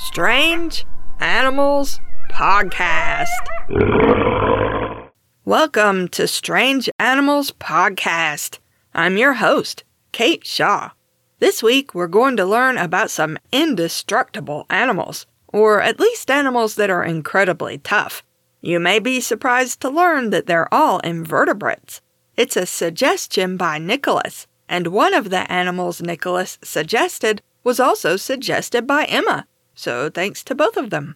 Strange Animals Podcast. Welcome to Strange Animals Podcast. I'm your host, Kate Shaw. This week, we're going to learn about some indestructible animals, or at least animals that are incredibly tough. You may be surprised to learn that they're all invertebrates. It's a suggestion by Nicholas, and one of the animals Nicholas suggested was also suggested by Emma, so thanks to both of them.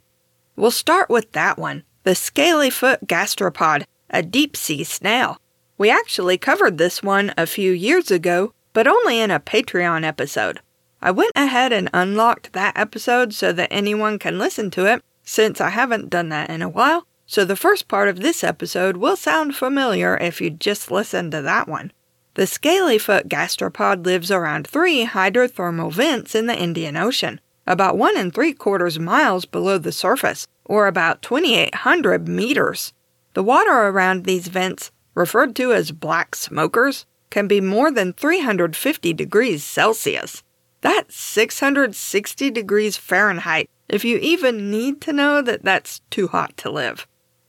We'll start with that one the scalyfoot gastropod, a deep sea snail. We actually covered this one a few years ago, but only in a Patreon episode. I went ahead and unlocked that episode so that anyone can listen to it, since I haven't done that in a while, so the first part of this episode will sound familiar if you just listen to that one. The scalyfoot gastropod lives around three hydrothermal vents in the Indian Ocean, about one and three quarters miles below the surface, or about 2,800 meters. The water around these vents, referred to as black smokers, can be more than 350 degrees Celsius. That's 660 degrees Fahrenheit, if you even need to know that that's too hot to live.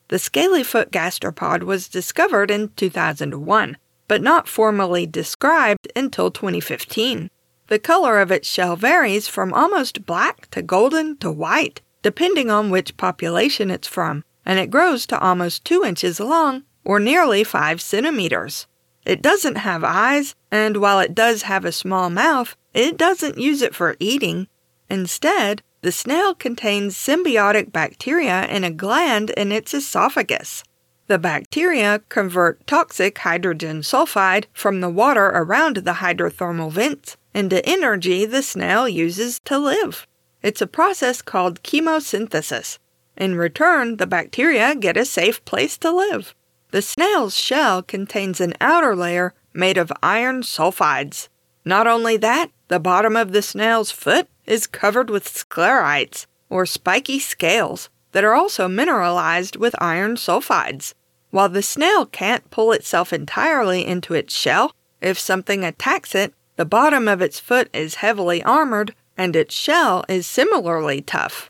The scalyfoot gastropod was discovered in 2001 but not formally described until 2015. The color of its shell varies from almost black to golden to white, depending on which population it's from, and it grows to almost 2 inches long, or nearly 5 centimeters. It doesn't have eyes, and while it does have a small mouth, it doesn't use it for eating. Instead, the snail contains symbiotic bacteria in a gland in its esophagus. The bacteria convert toxic hydrogen sulfide from the water around the hydrothermal vents into energy the snail uses to live. It's a process called chemosynthesis. In return, the bacteria get a safe place to live. The snail's shell contains an outer layer made of iron sulfides. Not only that, the bottom of the snail's foot is covered with sclerites, or spiky scales, that are also mineralized with iron sulfides. While the snail can't pull itself entirely into its shell, if something attacks it, the bottom of its foot is heavily armored and its shell is similarly tough.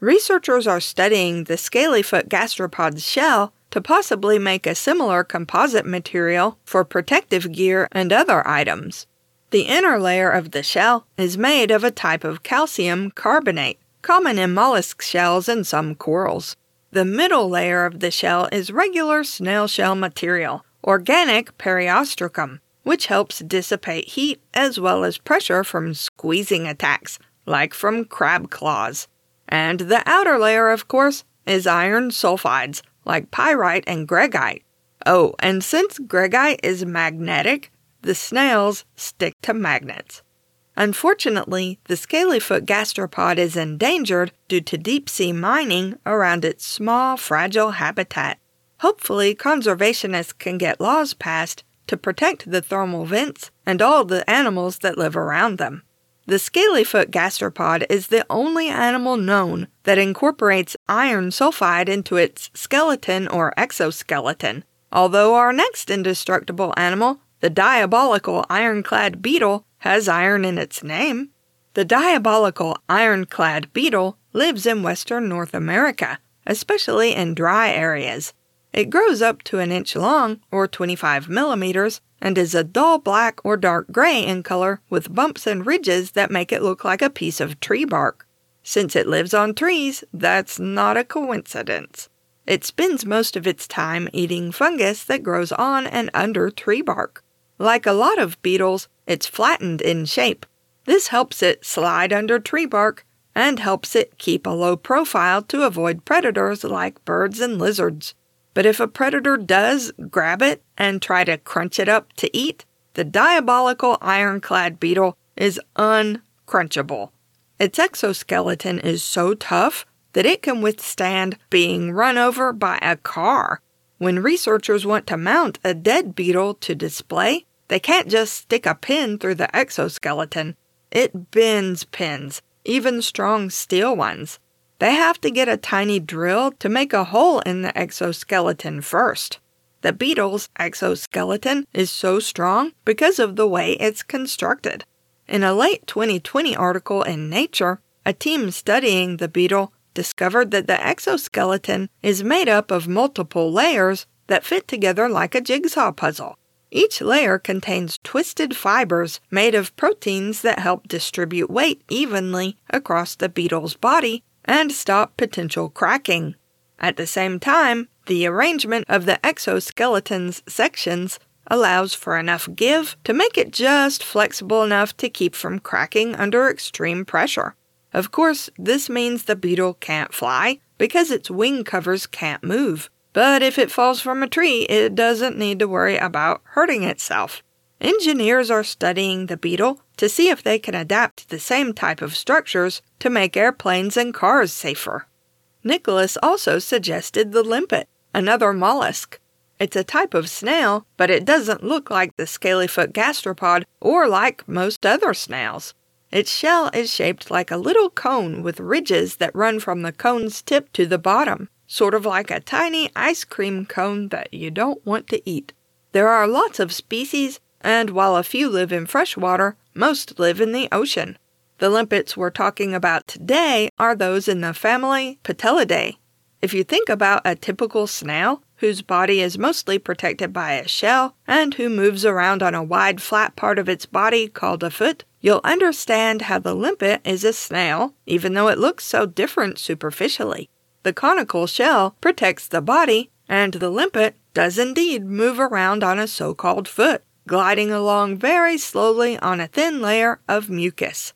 Researchers are studying the scalyfoot gastropod's shell to possibly make a similar composite material for protective gear and other items. The inner layer of the shell is made of a type of calcium carbonate, common in mollusk shells and some corals. The middle layer of the shell is regular snail shell material, organic periostracum, which helps dissipate heat as well as pressure from squeezing attacks, like from crab claws. And the outer layer, of course, is iron sulfides, like pyrite and greigite. Oh, and since greigite is magnetic, the snails stick to magnets. Unfortunately, the scalyfoot gastropod is endangered due to deep sea mining around its small, fragile habitat. Hopefully, conservationists can get laws passed to protect the thermal vents and all the animals that live around them. The scalyfoot gastropod is the only animal known that incorporates iron sulfide into its skeleton or exoskeleton, although our next indestructible animal, the diabolical ironclad beetle, has iron in its name. The diabolical ironclad beetle lives in western North America, especially in dry areas. It grows up to an inch long, or 25 millimeters, and is a dull black or dark gray in color with bumps and ridges that make it look like a piece of tree bark. Since it lives on trees, that's not a coincidence. It spends most of its time eating fungus that grows on and under tree bark. Like a lot of beetles, it's flattened in shape. This helps it slide under tree bark and helps it keep a low profile to avoid predators like birds and lizards. But if a predator does grab it and try to crunch it up to eat, the diabolical ironclad beetle is uncrunchable. Its exoskeleton is so tough that it can withstand being run over by a car. When researchers want to mount a dead beetle to display, they can't just stick a pin through the exoskeleton. It bends pins, even strong steel ones. They have to get a tiny drill to make a hole in the exoskeleton first. The beetle's exoskeleton is so strong because of the way it's constructed. In a late 2020 article in Nature, A team studying the beetle discovered that the exoskeleton is made up of multiple layers that fit together like a jigsaw puzzle. Each layer contains twisted fibers made of proteins that help distribute weight evenly across the beetle's body and stop potential cracking. At the same time, the arrangement of the exoskeleton's sections allows for enough give to make it just flexible enough to keep from cracking under extreme pressure. Of course, this means the beetle can't fly because its wing covers can't move. But if it falls from a tree, it doesn't need to worry about hurting itself. Engineers are studying the beetle to see if they can adapt the same type of structures to make airplanes and cars safer. Nicholas also suggested the limpet, another mollusk. It's a type of snail, but it doesn't look like the scalyfoot gastropod or like most other snails. Its shell is shaped like a little cone with ridges that run from the cone's tip to the bottom, sort of like a tiny ice cream cone that you don't want to eat. There are lots of species, and while a few live in fresh water, most live in the ocean. The limpets we're talking about today are those in the family Patellidae. If you think about a typical snail, whose body is mostly protected by a shell and who moves around on a wide flat part of its body called a foot, you'll understand how the limpet is a snail, even though it looks so different superficially. The conical shell protects the body, and the limpet does indeed move around on a so called foot, gliding along very slowly on a thin layer of mucus.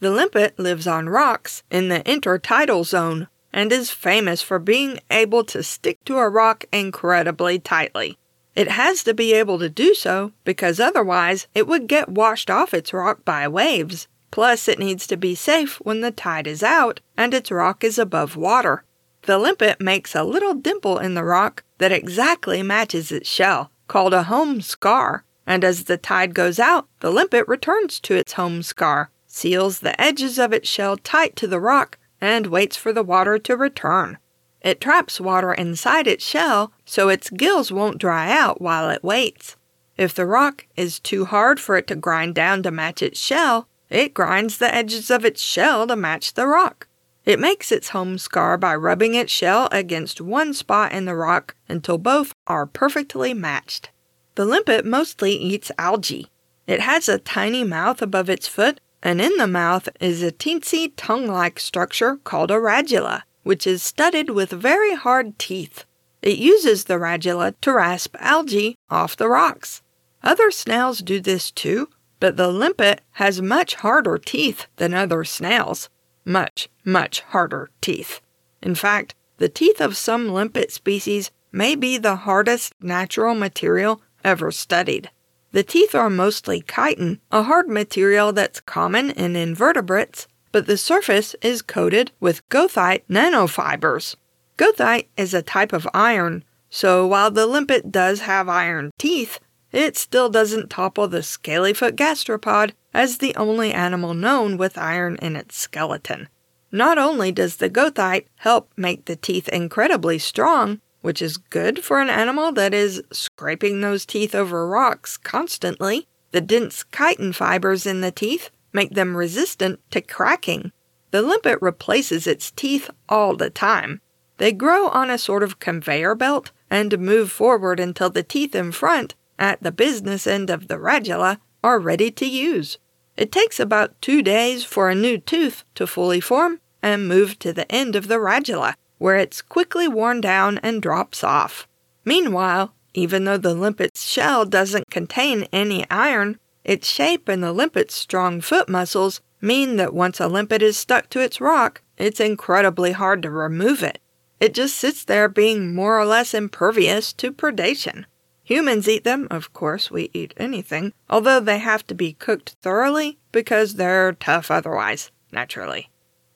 The limpet lives on rocks in the intertidal zone and is famous for being able to stick to a rock incredibly tightly. It has to be able to do so because otherwise it would get washed off its rock by waves. Plus, it needs to be safe when the tide is out and its rock is above water. The limpet makes a little dimple in the rock that exactly matches its shell, called a home scar, and as the tide goes out, the limpet returns to its home scar, seals the edges of its shell tight to the rock, and waits for the water to return. It traps water inside its shell so its gills won't dry out while it waits. If the rock is too hard for it to grind down to match its shell, it grinds the edges of its shell to match the rock. It makes its home scar by rubbing its shell against one spot in the rock until both are perfectly matched. The limpet mostly eats algae. It has a tiny mouth above its foot, and in the mouth is a teensy tongue like structure called a radula which is studded with very hard teeth. It uses the radula to rasp algae off the rocks. Other snails do this too, but the limpet has much harder teeth than other snails. Much, much harder teeth. In fact, the teeth of some limpet species may be the hardest natural material ever studied. The teeth are mostly chitin, a hard material that's common in invertebrates but the surface is coated with goethite nanofibers. Goethite is a type of iron, so while the limpet does have iron teeth, it still doesn't topple the scalyfoot gastropod as the only animal known with iron in its skeleton. Not only does the goethite help make the teeth incredibly strong, which is good for an animal that is scraping those teeth over rocks constantly, the dense chitin fibers in the teeth make them resistant to cracking. The limpet replaces its teeth all the time. They grow on a sort of conveyor belt and move forward until the teeth in front, at the business end of the radula, are ready to use. It takes about two days for a new tooth to fully form and move to the end of the radula, where it's quickly worn down and drops off. Meanwhile, even though the limpet's shell doesn't contain any iron, its shape and the limpet's strong foot muscles mean that once a limpet is stuck to its rock, it's incredibly hard to remove it. It just sits there being more or less impervious to predation. Humans eat them, of course, we eat anything, although they have to be cooked thoroughly because they're tough otherwise, naturally.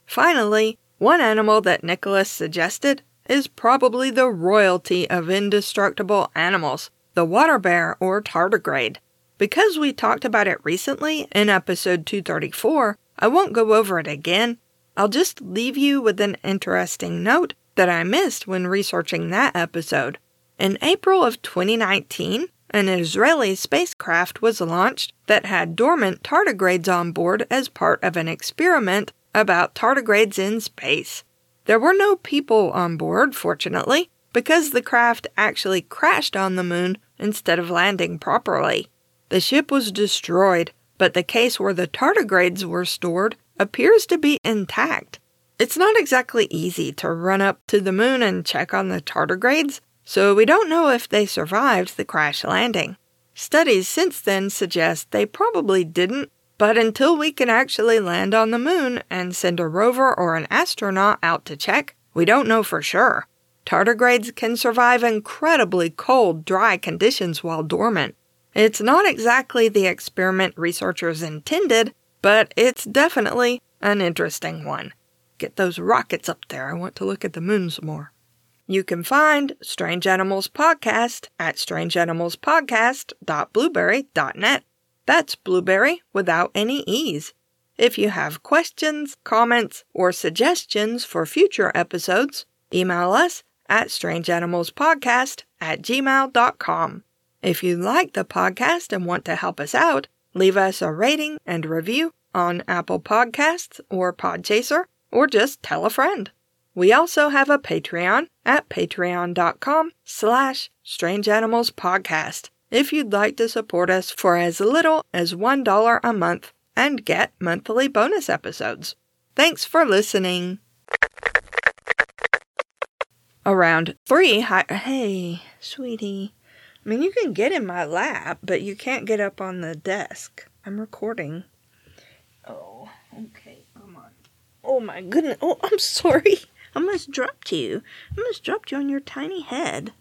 Finally, one animal that Nicholas suggested is probably the royalty of indestructible animals, the water bear or tardigrade. Because we talked about it recently in episode 234, I won't go over it again. I'll just leave you with an interesting note that I missed when researching that episode. In April of 2019, an Israeli spacecraft was launched that had dormant tardigrades on board as part of an experiment about tardigrades in space. There were no people on board, fortunately, because the craft actually crashed on the moon instead of landing properly. The ship was destroyed, but the case where the tardigrades were stored appears to be intact. It's not exactly easy to run up to the moon and check on the tardigrades, so we don't know if they survived the crash landing. Studies since then suggest they probably didn't, but until we can actually land on the moon and send a rover or an astronaut out to check, we don't know for sure. Tardigrades can survive incredibly cold, dry conditions while dormant. It's not exactly the experiment researchers intended, but it's definitely an interesting one. Get those rockets up there. I want to look at the moon some more. You can find Strange Animals Podcast at strangeanimalspodcast.blubrry.net. That's blueberry without any E's. If you have questions, comments, or suggestions for future episodes, email us at strangeanimalspodcast at gmail.com. If you like the podcast and want to help us out, leave us a rating and review on Apple Podcasts or Podchaser, or just tell a friend. We also have a Patreon at patreon.com slash strangeanimalspodcast if you'd like to support us for as little as $1 a month and get monthly bonus episodes. Thanks for listening. Around three, hi- hey, sweetie. I mean, you can get in my lap, but you can't get up on the desk. I'm recording. Oh, okay, come on. Oh my goodness. Oh, I'm sorry. I almost dropped you. I almost dropped you on your tiny head.